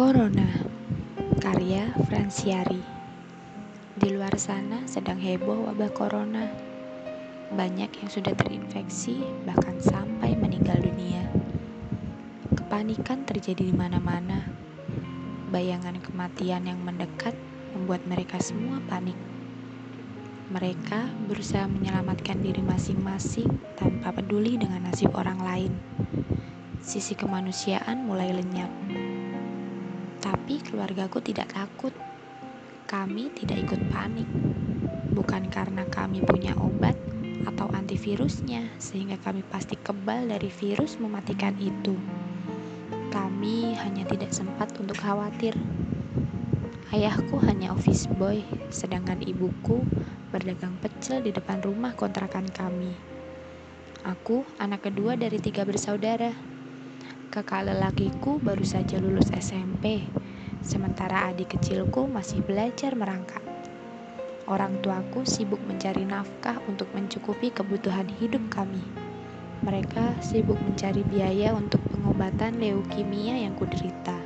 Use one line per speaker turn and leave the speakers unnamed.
Corona. Karya Franciari. Di luar sana sedang heboh wabah corona. Banyak yang sudah terinfeksi bahkan sampai meninggal dunia. Kepanikan terjadi di mana-mana. Bayangan kematian yang mendekat membuat mereka semua panik. Mereka berusaha menyelamatkan diri masing-masing tanpa peduli dengan nasib orang lain. Sisi kemanusiaan mulai lenyap tapi keluargaku tidak takut. Kami tidak ikut panik. Bukan karena kami punya obat atau antivirusnya, sehingga kami pasti kebal dari virus mematikan itu. Kami hanya tidak sempat untuk khawatir. Ayahku hanya office boy, sedangkan ibuku berdagang pecel di depan rumah kontrakan kami. Aku anak kedua dari tiga bersaudara. Kakak lelakiku baru saja lulus SMP, sementara adik kecilku masih belajar merangkak. Orang tuaku sibuk mencari nafkah untuk mencukupi kebutuhan hidup kami. Mereka sibuk mencari biaya untuk pengobatan leukemia yang kuderita.